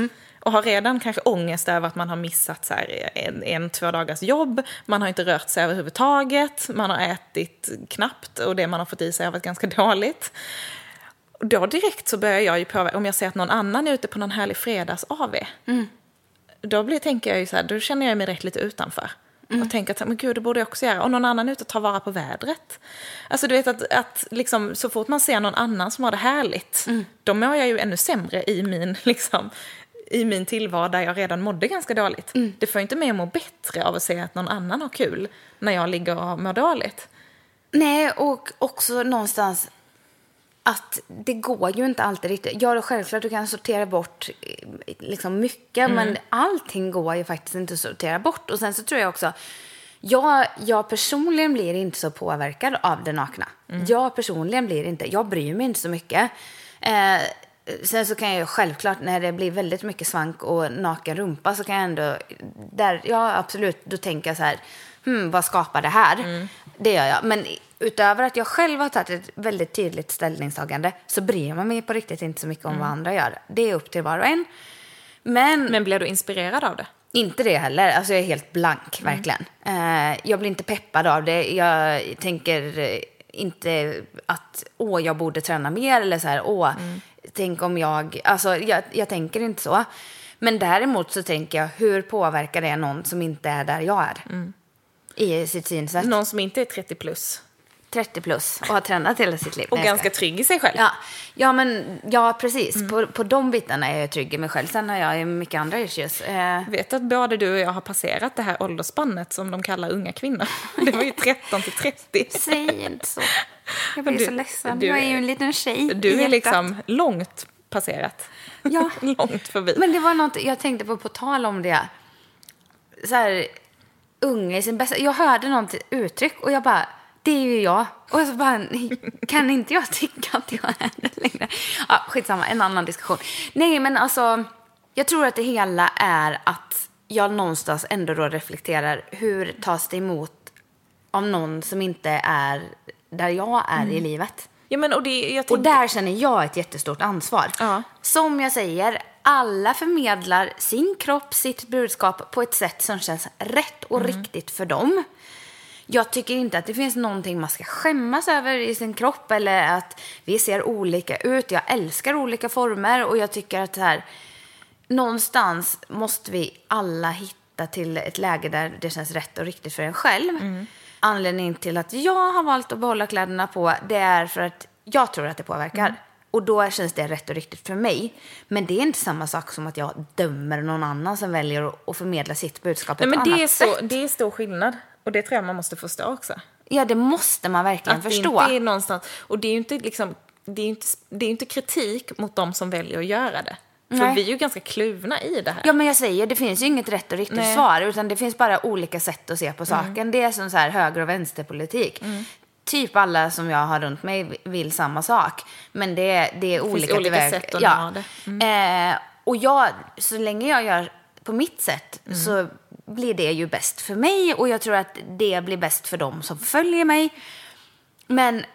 Och har redan kanske ångest över att man har missat så här en, en, två dagars jobb. Man har inte rört sig överhuvudtaget. Man har ätit knappt och det man har fått i sig har varit ganska dåligt. Och Då direkt så börjar jag ju påverka, om jag ser att någon annan är ute på någon härlig fredags-AV. Då blir, tänker jag ju så här, då känner jag mig rätt lite utanför. Och tänker att men gud, det borde jag också göra. Och någon annan är ute och tar vara på vädret. Alltså du vet att, att liksom, så fort man ser någon annan som har det härligt, då mår jag ju ännu sämre i min, liksom, i min tillvaro där jag redan mådde ganska dåligt. Det får inte mig att må bättre av att se att någon annan har kul när jag ligger och mår dåligt. Nej, och också någonstans att det går ju inte alltid riktigt. Ja, självklart du kan sortera bort eh, liksom mycket, men allting går ju faktiskt inte att sortera bort. Och sen så tror jag också, jag, jag personligen blir inte så påverkad av det nakna. Jag personligen blir inte, jag bryr mig inte så mycket. Eh, sen så kan jag ju självklart, när det blir väldigt mycket svank och naken rumpa så kan jag ändå, där, ja absolut, då tänker jag så här, hmm, vad skapar det här? Det gör jag. Men utöver att jag själv har tagit ett väldigt tydligt ställningstagande så bryr man mig på riktigt inte så mycket om vad andra gör. Det är upp till var och en. Men, Men blir du inspirerad av det? inte det heller. Alltså jag är helt blank, verkligen. Eh, jag blir inte peppad av det. Jag tänker eh, inte att åh, jag borde träna mer eller så här, åh, tänk om jag... Alltså jag, jag tänker inte så. Men däremot så tänker jag, hur påverkar det någon som inte är där jag är? I sitt synsätt. Någon som inte är 30 plus 30 plus och har tränat hela sitt liv. och Nej, ganska trygg i sig själv. Ja, ja, men ja, precis. På, på de bitarna är jag trygg i mig själv. Sen har jag mycket andra issues. Eh, vet att både du och jag har passerat det här åldersspannet som de kallar unga kvinnor. Det var ju 13 till 30. säg inte så. Jag blir Du- så ledsen. du jag är ju en liten tjej Du är liksom långt passerat. Ja. långt förbi. Men det var något jag tänkte på, på tal om det. Så här, unga i sin bästa... Jag hörde något uttryck och jag bara, det är ju jag. Och så bara, kan inte jag tycka att jag är det längre? Ja, skitsamma, en annan diskussion. Nej, men alltså, jag tror att det hela är att jag någonstans ändå då reflekterar, hur tas det emot av någon som inte är där jag är i livet? Ja, men, och det, jag Och där känner jag ett jättestort ansvar. Ja. Som jag säger, alla förmedlar sin kropp, sitt budskap på ett sätt som känns rätt och riktigt för dem. Jag tycker inte att det finns någonting man ska skämmas över i sin kropp eller att vi ser olika ut. Jag älskar olika former och jag tycker att här, någonstans måste vi alla hitta till ett läge där det känns rätt och riktigt för en själv. Anledningen till att jag har valt att behålla kläderna på det är för att jag tror att det påverkar. Och då känns det rätt och riktigt för mig. Men det är inte samma sak som att jag dömer någon annan som väljer att- förmedla sitt budskap på nej, ett men det, annat är sätt. så, det är stor skillnad. Och det tror jag man måste förstå också. Ja, det måste man verkligen Att förstå. det inte är någonstans, och det är ju inte, liksom, det är inte, det är inte kritik mot de som väljer att göra det. För Nej. vi är ju ganska kluvna i det här. Ja, men jag säger, det finns ju inget rätt och riktigt Nej. Mm. svar, utan det finns bara olika sätt att se på saken. Det är som så här höger och vänsterpolitik. Typ alla som jag har runt mig vill samma sak, men det, är- det är olika, olika tillväg- sätt att ja. nå det. Eh, och jag, så länge jag gör på mitt sätt Mm. så blir det ju bäst för mig och jag tror att det blir bäst för dem som följer mig. Men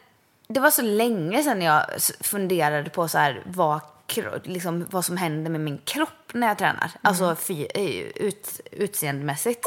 det var så länge sedan jag funderade på så här, vad, liksom, vad som händer med min kropp när jag tränar. Alltså fy, eh, ut, utseendemässigt.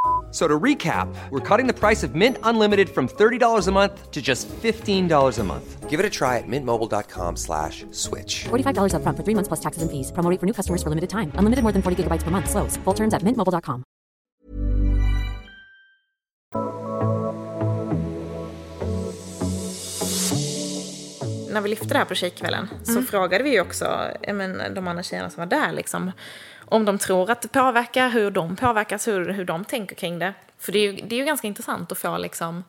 F- So to recap, we're cutting the price of Mint Unlimited from $30 a month to just $15 a month. Give it a try at mintmobile.com slash switch. $45 upfront for three months plus taxes and fees. Promo for new customers for limited time. Unlimited more than 40 gigabytes per month. Slows. Full terms at mintmobile.com. när vi lyfte det här på tjejkvällen så mm. frågade vi ju också ja, men, de andra tjejerna som var där liksom, om de tror att det påverkar, hur de påverkas, hur, hur de tänker kring det. För det är ju, det är ju ganska intressant att få, liksom,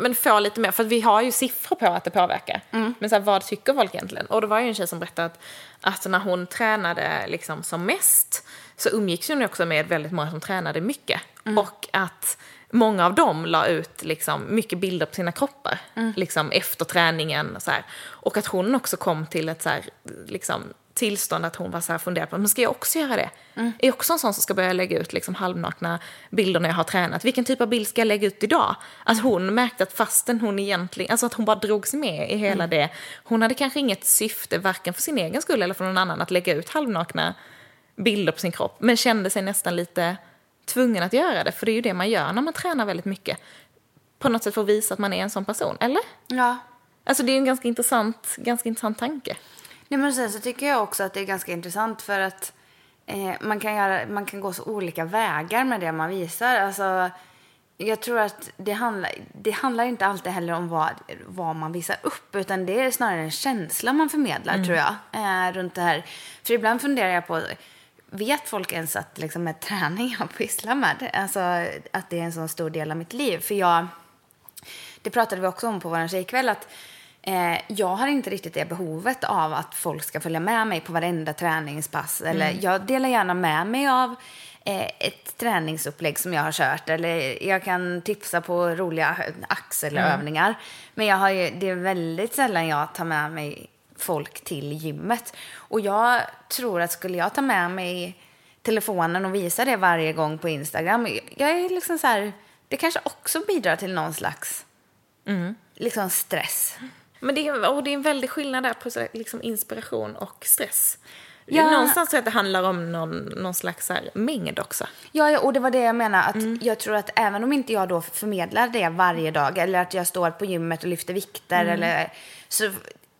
men få lite mer, för vi har ju siffror på att det påverkar. Men så här, vad tycker folk egentligen? Och det var ju en tjej som berättade att, att när hon tränade liksom, som mest så umgicks hon också med väldigt många som tränade mycket. Och att många av dem la ut liksom, mycket bilder på sina kroppar liksom, efter träningen. Och, så här. och att hon också kom till ett så här, liksom, tillstånd att hon var så här funderade på, men ska jag också göra det? Är jag också en sån som ska börja lägga ut liksom, halvnakna bilder när jag har tränat? Vilken typ av bild ska jag lägga ut idag? Att hon märkte att fastän hon egentligen, alltså att hon bara drogs med i hela det. Hon hade kanske inget syfte, varken för sin egen skull eller för någon annan, att lägga ut halvnakna bilder på sin kropp. Men kände sig nästan lite tvungen att göra det, för det är ju det man gör när man tränar väldigt mycket. På något sätt för att visa att man är en sån person, eller? Ja. Alltså det är en ganska intressant, ganska intressant tanke. Nej, men sen så tycker jag också att det är ganska intressant för att eh, man, kan göra, man kan gå så olika vägar med det man visar. Alltså, jag tror att det handlar, det handlar inte alltid heller om vad, vad man visar upp utan det är snarare en känsla man förmedlar tror jag eh, runt det här. För ibland funderar jag på Vet folk ens att liksom, är träning jag pysslar med? Alltså att det är en så stor del av mitt liv. För jag, det pratade vi också om på vår tjejkväll att eh, jag har inte riktigt det behovet av att folk ska följa med mig på varenda träningspass. Eller jag delar gärna med mig av eh, ett träningsupplägg som jag har kört. Eller jag kan tipsa på roliga axelövningar. Men jag har ju, det är väldigt sällan jag tar med mig folk till gymmet. Och jag tror att skulle jag ta med mig telefonen och visa det varje gång på Instagram. Jag är liksom så här, det kanske också bidrar till någon slags liksom stress. Men det är, och det är en väldig skillnad där på liksom inspiration och stress. Ja. Någonstans tror jag att det handlar om någon, någon slags här, mängd också. Ja, ja, och det var det jag menade. Att Jag tror att även om inte jag då förmedlar det varje dag eller att jag står på gymmet och lyfter vikter eller så,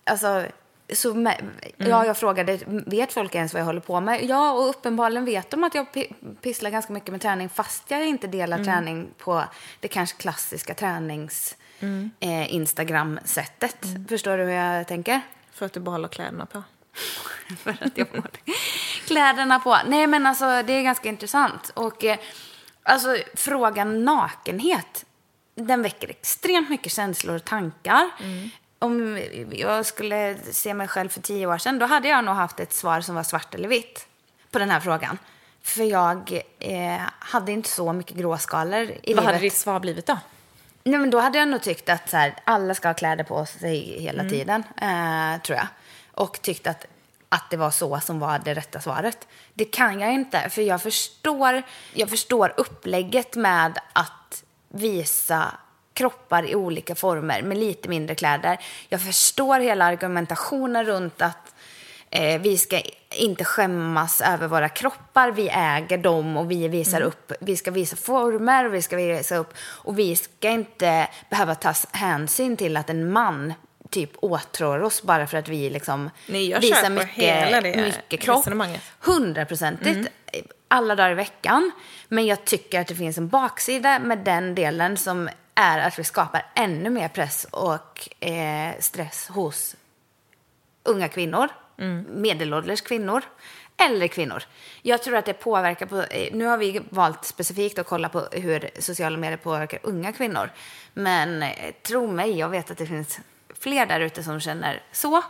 alltså, så ja, jag frågade, vet folk ens vad jag håller på med? Ja, och uppenbarligen vet de att jag pysslar ganska mycket med träning fast jag inte delar träning på det kanske klassiska tränings eh, Instagram-sättet. Förstår du hur jag tänker? För att du bara håller kläderna på. för att jag får kläderna på. Nej, men alltså det är ganska intressant. Och eh, alltså frågan nakenhet, den väcker extremt mycket känslor och tankar. Om jag skulle se mig själv för tio år sedan, då hade jag nog haft ett svar som var svart eller vitt på den här frågan. För jag eh, hade inte så mycket gråskalor i Vad livet. hade ditt svar blivit då? Nej, men då hade jag nog tyckt att så här, alla ska ha kläder på sig hela Mm. tiden, eh, tror jag. Och tyckt att, att det var så som var det rätta svaret. Det kan jag inte, för jag förstår, jag förstår upplägget med att visa kroppar i olika former med lite mindre kläder. Jag förstår hela argumentationen runt att Eh, vi ska inte skämmas över våra kroppar, vi äger dem och vi visar upp, vi ska visa former och vi ska visa upp och vi ska inte behöva ta hänsyn till att en man typ åtrår oss bara för att vi liksom Nej, jag visar mycket, mycket kropp. Hundraprocentigt. Alla dagar i veckan. Men jag tycker att det finns en baksida med den delen som är att vi skapar ännu mer press och eh, stress hos unga kvinnor, medelålders kvinnor, äldre kvinnor. Jag tror att det påverkar på, eh, nu har vi valt specifikt att kolla på hur sociala medier påverkar unga kvinnor. Men eh, tro mig, jag vet att det finns fler där ute som känner så.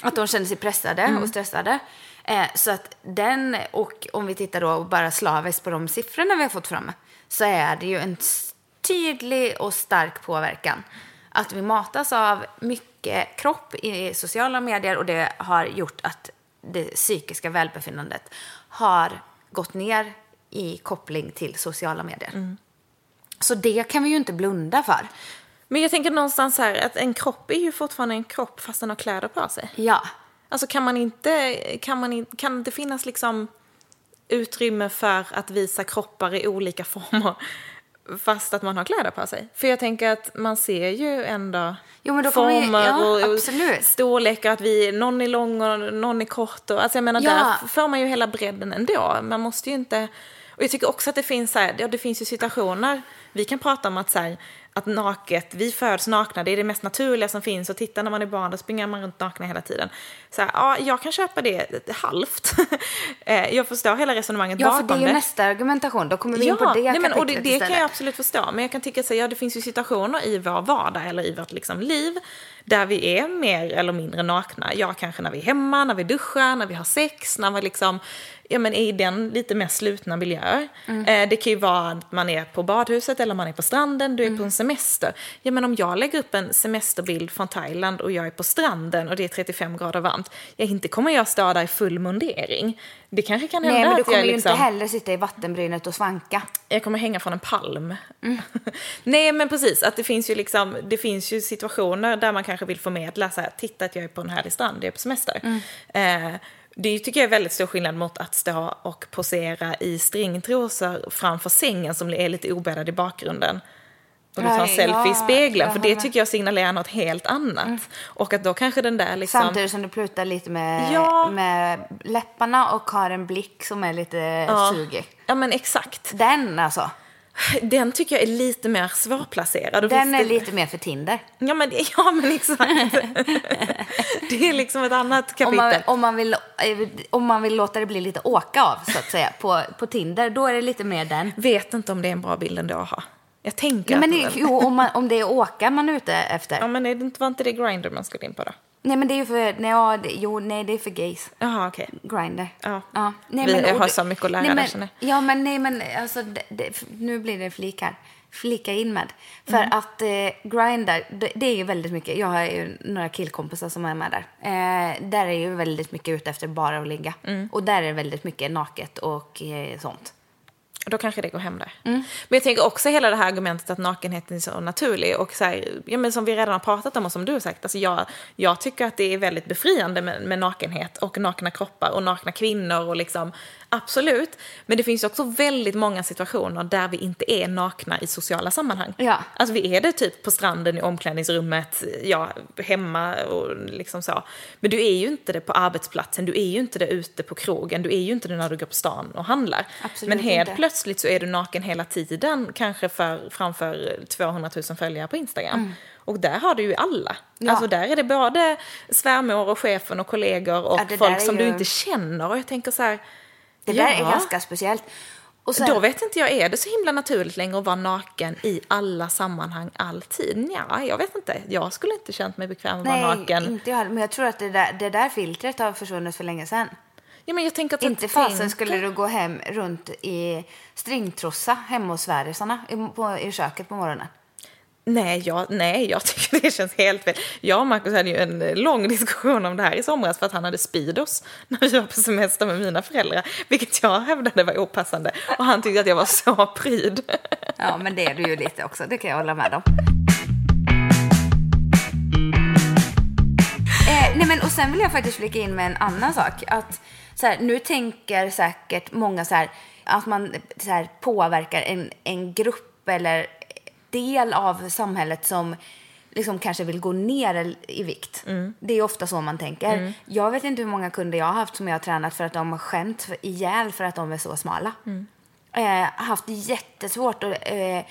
Att de känner sig pressade Mm. och stressade. Eh, så att den, och om vi tittar då bara slaviskt på de siffrorna vi har fått fram, så är det ju en tydlig och stark påverkan. Att vi matas av mycket kropp i sociala medier och det har gjort att det psykiska välbefinnandet har gått ner i koppling till sociala medier. Mm. Så det kan vi ju inte blunda för. Men jag tänker någonstans här att en kropp är ju fortfarande en kropp fast den har kläder på sig. Ja. Alltså kan man inte, kan man in, kan det finnas liksom utrymme för att visa kroppar i olika former fast att man har kläder på sig? För jag tänker att man ser ju ändå Jo, former ja, och, och absolut. storlekar, att vi, någon är lång och någon är kort. Och, alltså jag menar, Ja. där får man ju hela bredden ändå. Man måste ju inte... Och jag tycker också att det finns, så här, ja, det finns ju situationer, vi kan prata om att, så här, att naket, vi föds nakna, det är det mest naturliga som finns. Och titta när man är barn, då springer man runt nakna hela tiden. Så här, ja, jag kan köpa det halvt. Eh, jag förstår hela resonemanget Ja, för det är bakom ju nästa argumentation. Då kommer vi in på det nej, men, och det, det kan jag absolut förstå. Men jag kan tycka att ja, det finns ju situationer i vår vardag eller i vårt liksom, liv där vi är mer eller mindre nakna. Ja, kanske när vi är hemma, när vi duschar, när vi har sex, när vi liksom, ja, men är i den lite mer slutna miljö. Mm. Eh, det kan ju vara att man är på badhuset eller man är på stranden, du är Mm. på en semester. Ja, men om jag lägger upp en semesterbild från Thailand och jag är på stranden och det är 35 grader varmt, ja, inte kommer jag stå där i full mundering. Det kanske kan hända Nej, men du kommer ju liksom... inte heller sitta i vattenbrynet och svanka. Jag kommer hänga från en palm. Nej men precis, att det finns ju liksom, det finns ju situationer där man kanske vill förmedla så här, titta att jag är på en härlig strand, jag är på semester. Eh, det tycker jag är väldigt stor skillnad mot att stå och posera i stringtrosor framför sängen som är lite obäddad i bakgrunden. Och du tar en selfie i spegeln, för det tycker jag signalerar något helt annat. Och att då kanske den där liksom... Samtidigt som du plutar lite med, Ja. med läpparna och har en blick som är lite ja, sugig. ja men exakt. Den alltså. Den tycker jag är lite mer svårplacerad. Den är lite mer för Tinder. Ja men, ja, men exakt. det är liksom ett annat kapitel. Om man, om, man vill, eh, om man vill låta det bli lite åka av, så att säga, på, på Tinder, då är det lite mer den. Vet inte om det är en bra bild ändå att ha. Jag tänker Ja, men att... jo, om, man, om det är åka man är ute efter. Ja, men är det inte, var inte det Grindr man skulle in på då? Nej, men det är ju för... Nej, ja, det, jo, nej, det är för gays. Jaha, okej. Grindr. Ja. Nej, Vi- men, jag har så mycket att lära nej, men, Ja, men nej, men alltså, det, det, nu blir det flik här. Flika in med. För Mm. att eh, Grindr, det, det är ju väldigt mycket, jag har ju några killkompisar som är med där. Eh, där är ju väldigt mycket ute efter bara att ligga. Mm. Och där är det väldigt mycket naket och eh, sånt. Då kanske det går hem där. Men jag tänker också hela det här argumentet att nakenheten är så naturlig. Och så här, ja, men som vi redan har pratat om och som du har sagt. Alltså jag, jag tycker att det är väldigt befriande med, med nakenhet och nakna kroppar och nakna kvinnor. Och liksom, absolut. Men det finns också väldigt många situationer där vi inte är nakna i sociala sammanhang. Ja. Alltså vi är det typ på stranden, i omklädningsrummet, ja, hemma och liksom så. Men du är ju inte det på arbetsplatsen, du är ju inte det ute på krogen, du är ju inte det när du går på stan och handlar. Absolut Men helt inte. plötsligt så är du naken hela tiden, kanske för, framför 200 000 följare på Instagram. Och där har du ju alla. Mm. Ja. Alltså där är det både svärmor och chefen och kollegor och Ja, folk som du ju- inte känner. Och jag tänker så här, Det där är ja. ganska speciellt. Sen, Då vet inte jag, är det så himla naturligt längre att vara naken i alla sammanhang alltid? Ja, jag vet inte. Jag skulle inte känt mig bekväm att vara nej, naken. inte jag heller. Men jag tror att det där, det där filtret har försvunnit för länge sedan. Ja, men jag tänker att Inte fasen tänker- skulle du gå hem runt i stringtrossa hemma hos svärisarna i, på, i köket på morgonen. Nej jag, nej, jag tycker det känns helt fel. Jag och Markus hade ju en lång diskussion om det här i somras för att han hade Speedos när vi var på semester med mina föräldrar. Vilket jag hävdade var opassande. Och han tyckte att jag var så pryd. Ja, men det är du ju lite också. Det kan jag hålla med om. Eh, nej men, och sen vill jag faktiskt flika in med en annan sak. Att, så här, nu tänker säkert många så här, att man så här, påverkar en, en grupp eller del av samhället som liksom kanske vill gå ner i vikt. Det är ofta så man tänker. Jag vet inte hur många kunder jag har haft som jag har tränat för att de har skämt ihjäl för att de är så smala. Eh, haft jättesvårt att eh,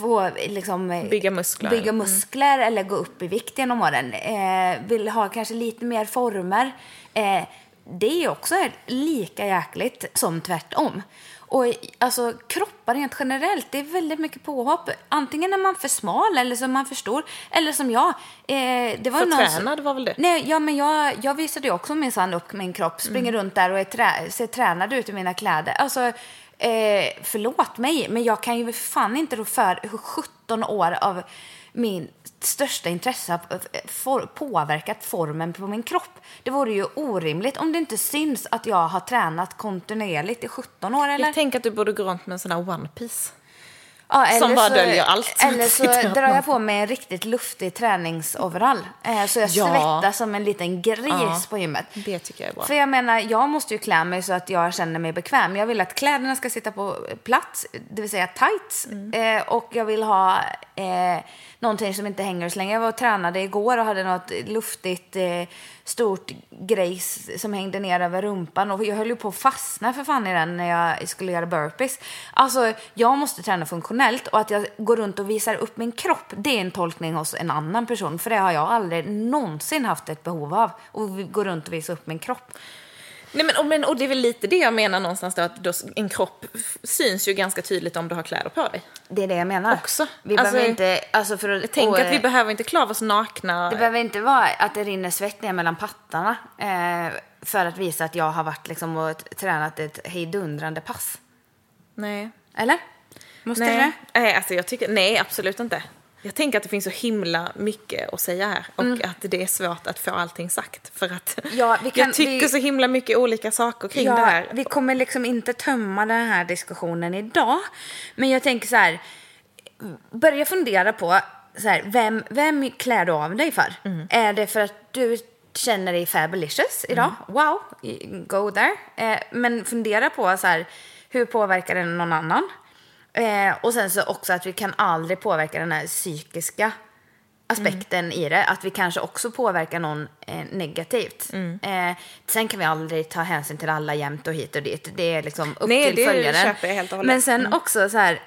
få liksom, eh, Bygga muskler. bygga muskler eller gå upp i vikt genom åren. Eh, vill ha kanske lite mer former. Eh, det är också lika jäkligt som tvärtom. Och alltså kroppar rent generellt, det är väldigt mycket påhopp. Antingen är man för smal eller så är man för stor. Eller som jag. Eh, det var För någon som- var väl det? Nej, ja, men jag, jag visade ju också minsann upp min kropp. Springer Mm. runt där och är trä, ser tränad ut i mina kläder. Alltså, eh, förlåt mig, men jag kan ju fan inte rå för hur 17 år av min största intresse har for, påverkat formen på min kropp. Det vore ju orimligt om det inte syns att jag har tränat kontinuerligt i 17 år. Eller? Jag tänker att du borde gå runt med en sån här one piece. Ja, Som bara så, döljer allt. Eller så drar jag på mig en riktigt luftig träningsoverall. Eh, så jag Ja. svettas som en liten gris Ja, på gymmet. det tycker jag är bra. För jag menar, jag måste ju klä mig så att jag känner mig bekväm. Jag vill att kläderna ska sitta på plats, det vill säga tights. Mm. Eh, och jag vill ha eh, någonting som inte hänger så länge. Jag var och tränade igår och hade något luftigt, eh, stort grejs som hängde ner över rumpan. Och jag höll ju på att fastna för fan i den när jag skulle göra burpees. Alltså, jag måste träna funktionellt och att jag går runt och visar upp min kropp, det är en tolkning hos en annan person. För det har jag aldrig någonsin haft ett behov av. Att gå runt och visa upp min kropp. Nej, men, och, men, och det är väl lite det jag menar någonstans då, att då, en kropp syns ju ganska tydligt om du har kläder på dig. Det är det jag menar. Också. Vi Alltså, behöver inte, alltså för att, tänker och, att vi behöver inte klä av oss nakna. Det behöver inte vara att det rinner svett ner mellan pattarna eh, för att visa att jag har varit liksom och tränat ett hejdundrande pass. Nej. Eller? Måste Nej. det? Nej, alltså jag tycker, nej, absolut inte. Jag tänker att det finns så himla mycket att säga här och att det är svårt att få allting sagt. För att Mm. Ja, kan- jag tycker vi- så himla mycket olika saker kring det Ja, här. vi kommer liksom inte tömma den här diskussionen idag. Men jag tänker så här, börja fundera på så här, vem, vem klär du av dig för? Mm. Är det för att du känner dig fabulicious idag? Mm. Wow, go there. Eh, men fundera på så här, hur påverkar det någon annan? Eh, och sen så också att vi kan aldrig påverka den här psykiska aspekten Mm. i det. Att vi kanske också påverkar någon eh, negativt. Mm. Eh, sen kan vi aldrig ta hänsyn till alla jämt och hit och dit. Det är liksom upp Nej, till det följaren. köper jag helt och hållet. Men sen Mm. också så här.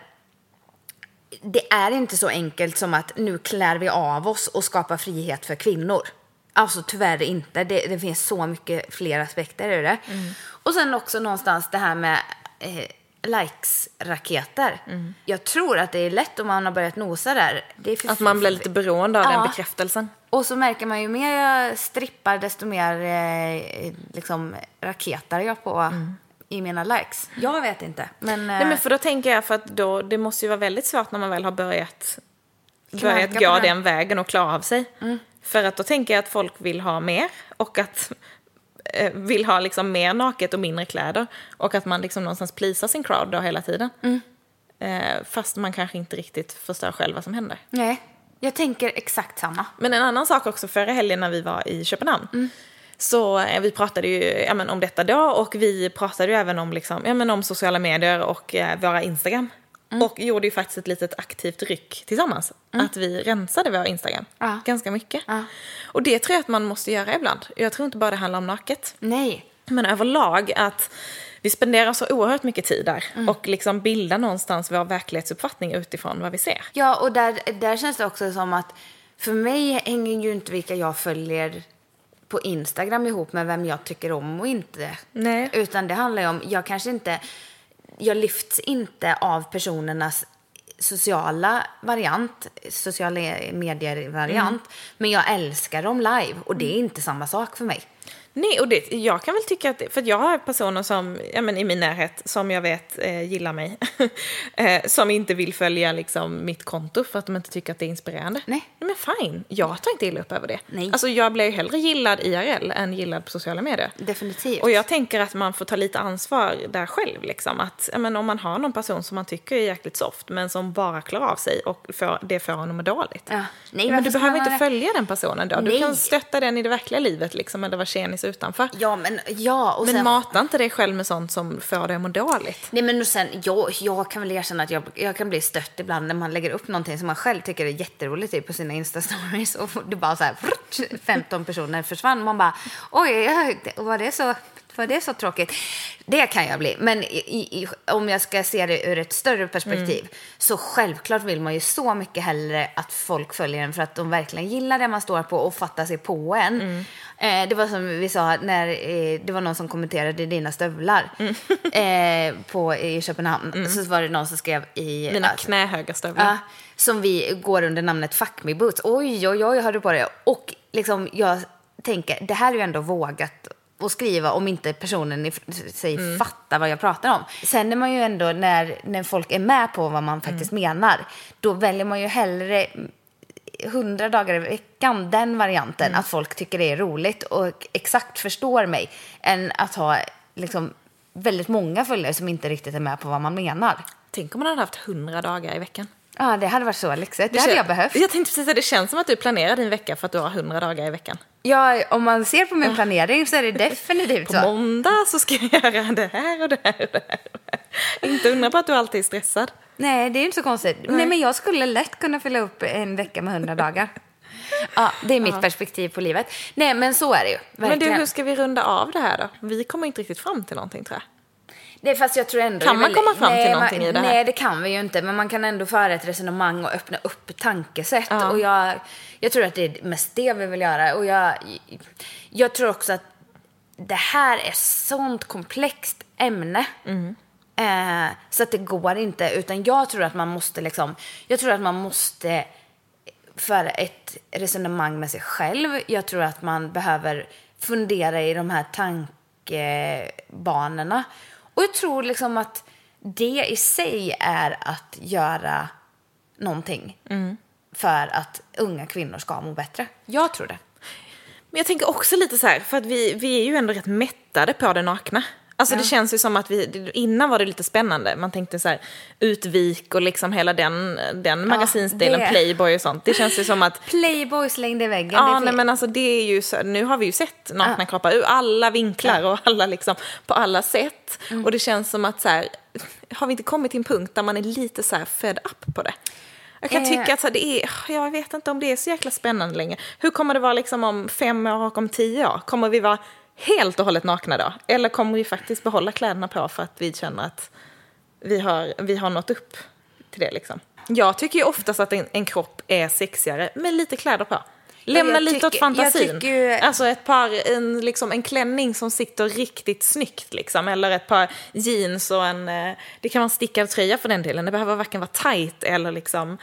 Det är inte så enkelt som att nu klär vi av oss och skapar frihet för kvinnor. Alltså tyvärr inte. Det, det finns så mycket fler aspekter i det. Mm. Och sen också någonstans det här med eh, likes-raketer. Mm. Jag tror att det är lätt om man har börjat nosa där. Att man blir lite beroende av Ja. den bekräftelsen. och så märker man ju mer jag strippar desto mer eh, liksom, raketar jag på i mina likes. Jag vet inte. Men, Nej, eh, men för då tänker jag för att då, det måste ju vara väldigt svårt när man väl har börjat, börjat gå den. den vägen och klara av sig. För att då tänker jag att folk vill ha mer och att eh, vill ha liksom mer naket och mindre kläder. Och att man liksom någonstans plisar sin crowd då hela tiden. Eh, fast man kanske inte riktigt förstår själv vad som händer. nej, jag tänker exakt samma. Men en annan sak också förra helgen när vi var i Köpenhamn. Så eh, vi pratade ju ja, men, om detta då och vi pratade ju även om, liksom, ja, men, om sociala medier och eh, våra Instagram. Och gjorde ju faktiskt ett litet aktivt ryck tillsammans. Att vi rensade vår Instagram Ja. ganska mycket. Ja. Och det tror jag att man måste göra ibland. Jag tror inte bara det handlar om naket. Nej. Men överlag att vi spenderar så oerhört mycket tid där. Mm. Och liksom bildar någonstans vår verklighetsuppfattning utifrån vad vi ser. Ja, och där, där känns det också som att för mig hänger ju inte vilka jag följer på Instagram ihop med vem jag tycker om och inte. Nej. Utan det handlar ju om, jag kanske inte, jag lyfts inte av personernas sociala variant, sociala medier-variant. Men jag älskar dem live och det är inte samma sak för mig. Nej, och det, jag kan väl tycka att, för jag har personer som, ja, men i min närhet som jag vet eh, gillar mig, eh, som inte vill följa liksom, mitt konto för att de inte tycker att det är inspirerande. Nej. Men fine, jag tar inte illa upp över det. Nej. Alltså jag blir ju hellre gillad IRL än gillad på sociala medier. Definitivt. Och jag tänker att man får ta lite ansvar där själv. Liksom. Att, ja, men, om man har någon person som man tycker är jäkligt soft men som bara klarar av sig och får, det får honom dåligt. Ja. Nej, men du behöver inte följa den personen då. Du Nej. kan stötta den i det verkliga livet liksom, eller vara tjenis utanför. Ja, men ja. Och Men sen, mata inte dig själv med sånt som får dig att må dåligt. Nej men och sen, jag, jag kan väl erkänna att jag, jag kan bli stött ibland när man lägger upp någonting som man själv tycker är jätteroligt typ, på sina Insta-stories och det bara så här, frutt, 15 personer försvann. Man bara, oj, var det så... Var det så tråkigt? Det kan jag bli. Men i, i, om jag ska se det ur ett större perspektiv så självklart vill man ju så mycket hellre att folk följer en för att de verkligen gillar det man står på och fattar sig på en. Eh, det var som vi sa när eh, det var någon som kommenterade dina stövlar eh, på, i Köpenhamn. Så var det någon som skrev i... Mina att- knähöga stövlar. Som vi går under namnet Fuck Me Boots. Oj, oj, oj, har du på det? Och liksom, jag tänker, det här är ju ändå vågat att skriva om inte personen i sig Mm. fattar vad jag pratar om. Sen är man ju ändå, när, när folk är med på vad man faktiskt Mm. menar, då väljer man ju hellre hundra dagar i veckan, den varianten, Mm. att folk tycker det är roligt och exakt förstår mig, än att ha liksom, väldigt många följare som inte riktigt är med på vad man menar. Tänk om man hade haft 100 dagar i veckan. Ja, det hade varit så lyxigt. Det, hade kän- jag behövt. Jag tänkte precis att det känns som att du planerar din vecka för att du har 100 dagar i veckan. Ja, om man ser på min planering så är det definitivt På så. måndag så ska jag göra det här och det här och det här. Inte undra på att du alltid är stressad. Nej, det är inte så konstigt. Nej. men jag skulle lätt kunna fylla upp en vecka med hundra dagar. Ja, det är mitt perspektiv på livet. Nej, men så är det ju. Men Verkligen. du, hur ska vi runda av det här då? Vi kommer inte riktigt fram till någonting tror jag. Nej, fast jag tror ändå... Kan man komma fram till nej, någonting man, i det här? Nej, det kan vi ju inte. Men man kan ändå föra ett resonemang och öppna upp tankesätt. Ja. Och jag, jag tror att det är mest det vi vill göra. Och jag, jag tror också att det här är sånt komplext ämne. Mm. Eh, så att det går inte. Utan jag tror att man måste liksom... Jag tror att man måste föra ett resonemang med sig själv. Jag tror att man behöver fundera i de här tankebanorna. Och jag tror liksom att det i sig är att göra någonting för att unga kvinnor ska må bättre. Jag tror det. Men jag tänker också lite så här, för att vi, vi är ju ändå rätt mättade på det nakna. Alltså det känns ju som att vi, innan var det lite spännande. Man tänkte så här, Utvik och liksom hela den, den magasinsdelen, det. Playboy och sånt. Det känns ju som att Playboy slängde i väggen. Ja, nej, men alltså det är ju så, nu har vi ju sett nakna kroppar ur alla vinklar och alla liksom på alla sätt. Mm. Och det känns som att så här, har vi inte kommit till en punkt där man är lite så här fed up på det? Jag kan Eh. tycka att så det är, jag vet inte om det är så jäkla spännande längre. Hur kommer det vara liksom om fem år och om tio år? Kommer vi vara helt och hållet nakna då? Eller kommer vi faktiskt behålla kläderna på för att vi känner att vi har, vi har nått upp till det liksom. Jag tycker ju oftast att en, en kropp är sexigare med lite kläder på. Lämna jag lite åt tycker- jag fantasin. ju- Alltså ett par, en, liksom, en klänning som sitter riktigt snyggt liksom. Eller ett par jeans och en, eh, det kan vara en stickad tröja för den delen. Det behöver varken vara tight eller liksom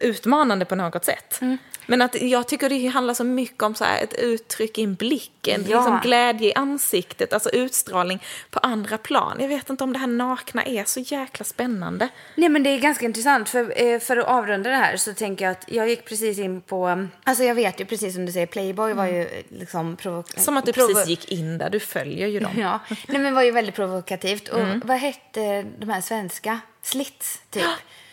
utmanande på något sätt. Mm. Men att jag tycker det handlar så mycket om så ett uttryck i en blick, en Ja. liksom glädje i ansiktet, alltså utstrålning på andra plan. Jag vet inte om det här nakna är så jäkla spännande. Nej men det är ganska intressant för, eh, för att avrunda det här så tänker jag att jag gick precis in på, alltså jag vet ju precis som du säger, Playboy var ju liksom provo- Som att du precis gick in där, du följer ju dem. Ja, nej men var ju väldigt provokativt. Och Mm. vad hette de här svenska? Slits, typ.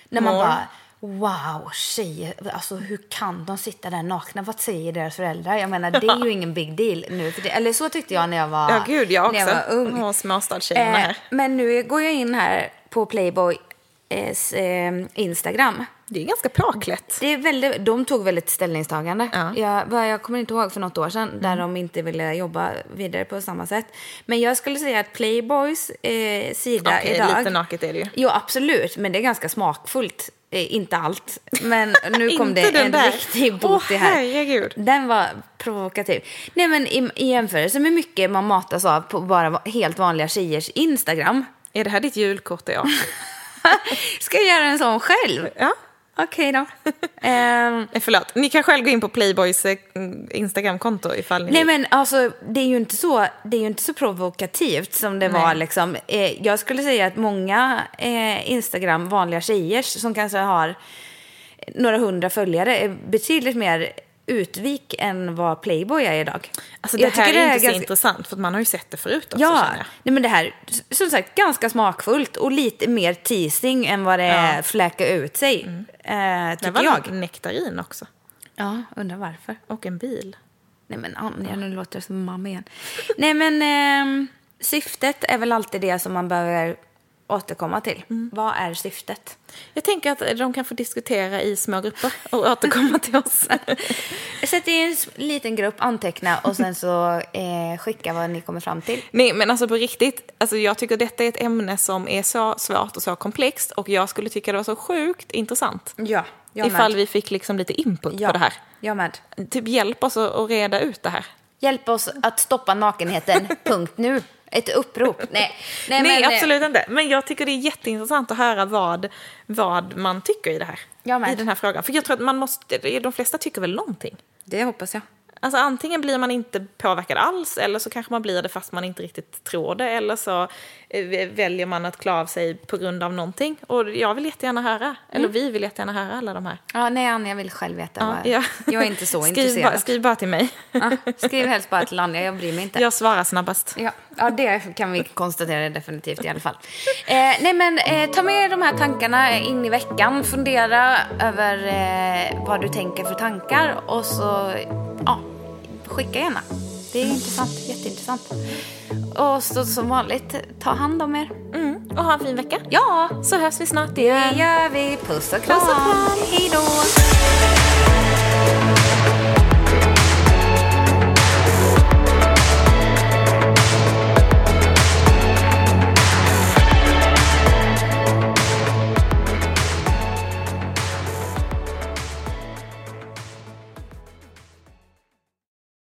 När man Mål. bara, wow, tjejer, alltså hur kan de sitta där nakna? Vad säger deras föräldrar? Jag menar, det är ju ingen big deal nu. För det, eller så tyckte jag när jag var, Ja, gud, jag när också. jag var ung. Åh, småstadstjejerna Eh, här. men nu går jag in här på Playboys eh, Instagram. Det är ganska påklätt. Det är väldigt, de tog väl ett ställningstagande. Ja. Mm. Jag, jag kommer inte ihåg för något år sedan där de inte ville jobba vidare på samma sätt. Men jag skulle säga att Playboys eh, sida Okej, idag... lite naket är det ju. Jo, absolut. Men det är ganska smakfullt. Eh, inte allt. Men nu kom det en där. riktig booty här. herregud. Den var provokativ. Nej, men i, i jämförelse med mycket man matas av på bara helt vanliga tjejers Instagram. Är det här ditt julkort? Ja. Ska jag göra en sån själv? ja. Okej då. Ehm, Eh, Förlåt, ni kan själv gå in på Playboys eh, Instagramkonto ifall ni Nej vill. men alltså det är ju inte så, det är ju inte så provokativt som det var liksom. Eh, jag skulle säga att många eh, Instagram, vanliga tjejer som kanske har några hundra följare är betydligt mer utvik än vad Playboy är idag. Alltså det Jag här är inte så ganska- intressant för att man har ju sett det förut också Ja, nej, men det här, som sagt, ganska smakfullt och lite mer teasing än vad det är fläka ut sig. Eh, Det tycker var jag. nektarin också. Ja, undrar varför. Och en bil. Nej men Anja, nu låter jag som mamma igen. Nej men ehm, syftet är väl alltid det som man behöver återkomma till. Vad är syftet? Jag tänker att de kan få diskutera i små grupper och återkomma till oss. Sätt i en liten grupp, anteckna och sen så eh, skicka vad ni kommer fram till. Nej, men alltså på riktigt, alltså jag tycker detta är ett ämne som är så svårt och så komplext och jag skulle tycka det var så sjukt intressant. Ja, jag Ifall med. vi fick liksom lite input ja, på det här. Jag med. Typ hjälp oss att reda ut det här. Hjälp oss att stoppa nakenheten, punkt nu. Ett upprop. Nej, nej, Nej, men, eh, absolut inte. Men jag tycker det är jätteintressant att höra vad, vad man tycker i det här. I den här frågan. För jag tror att man måste, de flesta tycker väl någonting. Det hoppas jag. Alltså antingen blir man inte påverkad alls eller så kanske man blir det fast man inte riktigt tror det. Eller så eh, väljer man att klä av sig på grund av någonting. Och jag vill jättegärna höra, eller vi vill jättegärna höra alla de här. Ja, nej, Anja, jag vill själv veta. Ja, ja. Jag är inte så skriv intresserad. Bara, skriv bara till mig. Ja, skriv helst bara till Anja, jag bryr mig inte. Jag svarar snabbast. Ja, ja, det kan vi konstatera definitivt i alla fall. Eh, nej, men eh, ta med de här tankarna in i veckan. Fundera över eh, vad du tänker för tankar och så ja, skicka gärna. Det är intressant, jätteintressant. Och så, som vanligt, ta hand om er. Mm. Och ha en fin vecka. Ja, Så hörs vi snart det igen. gör vi. Puss och kram. Puss och kram. Hej då.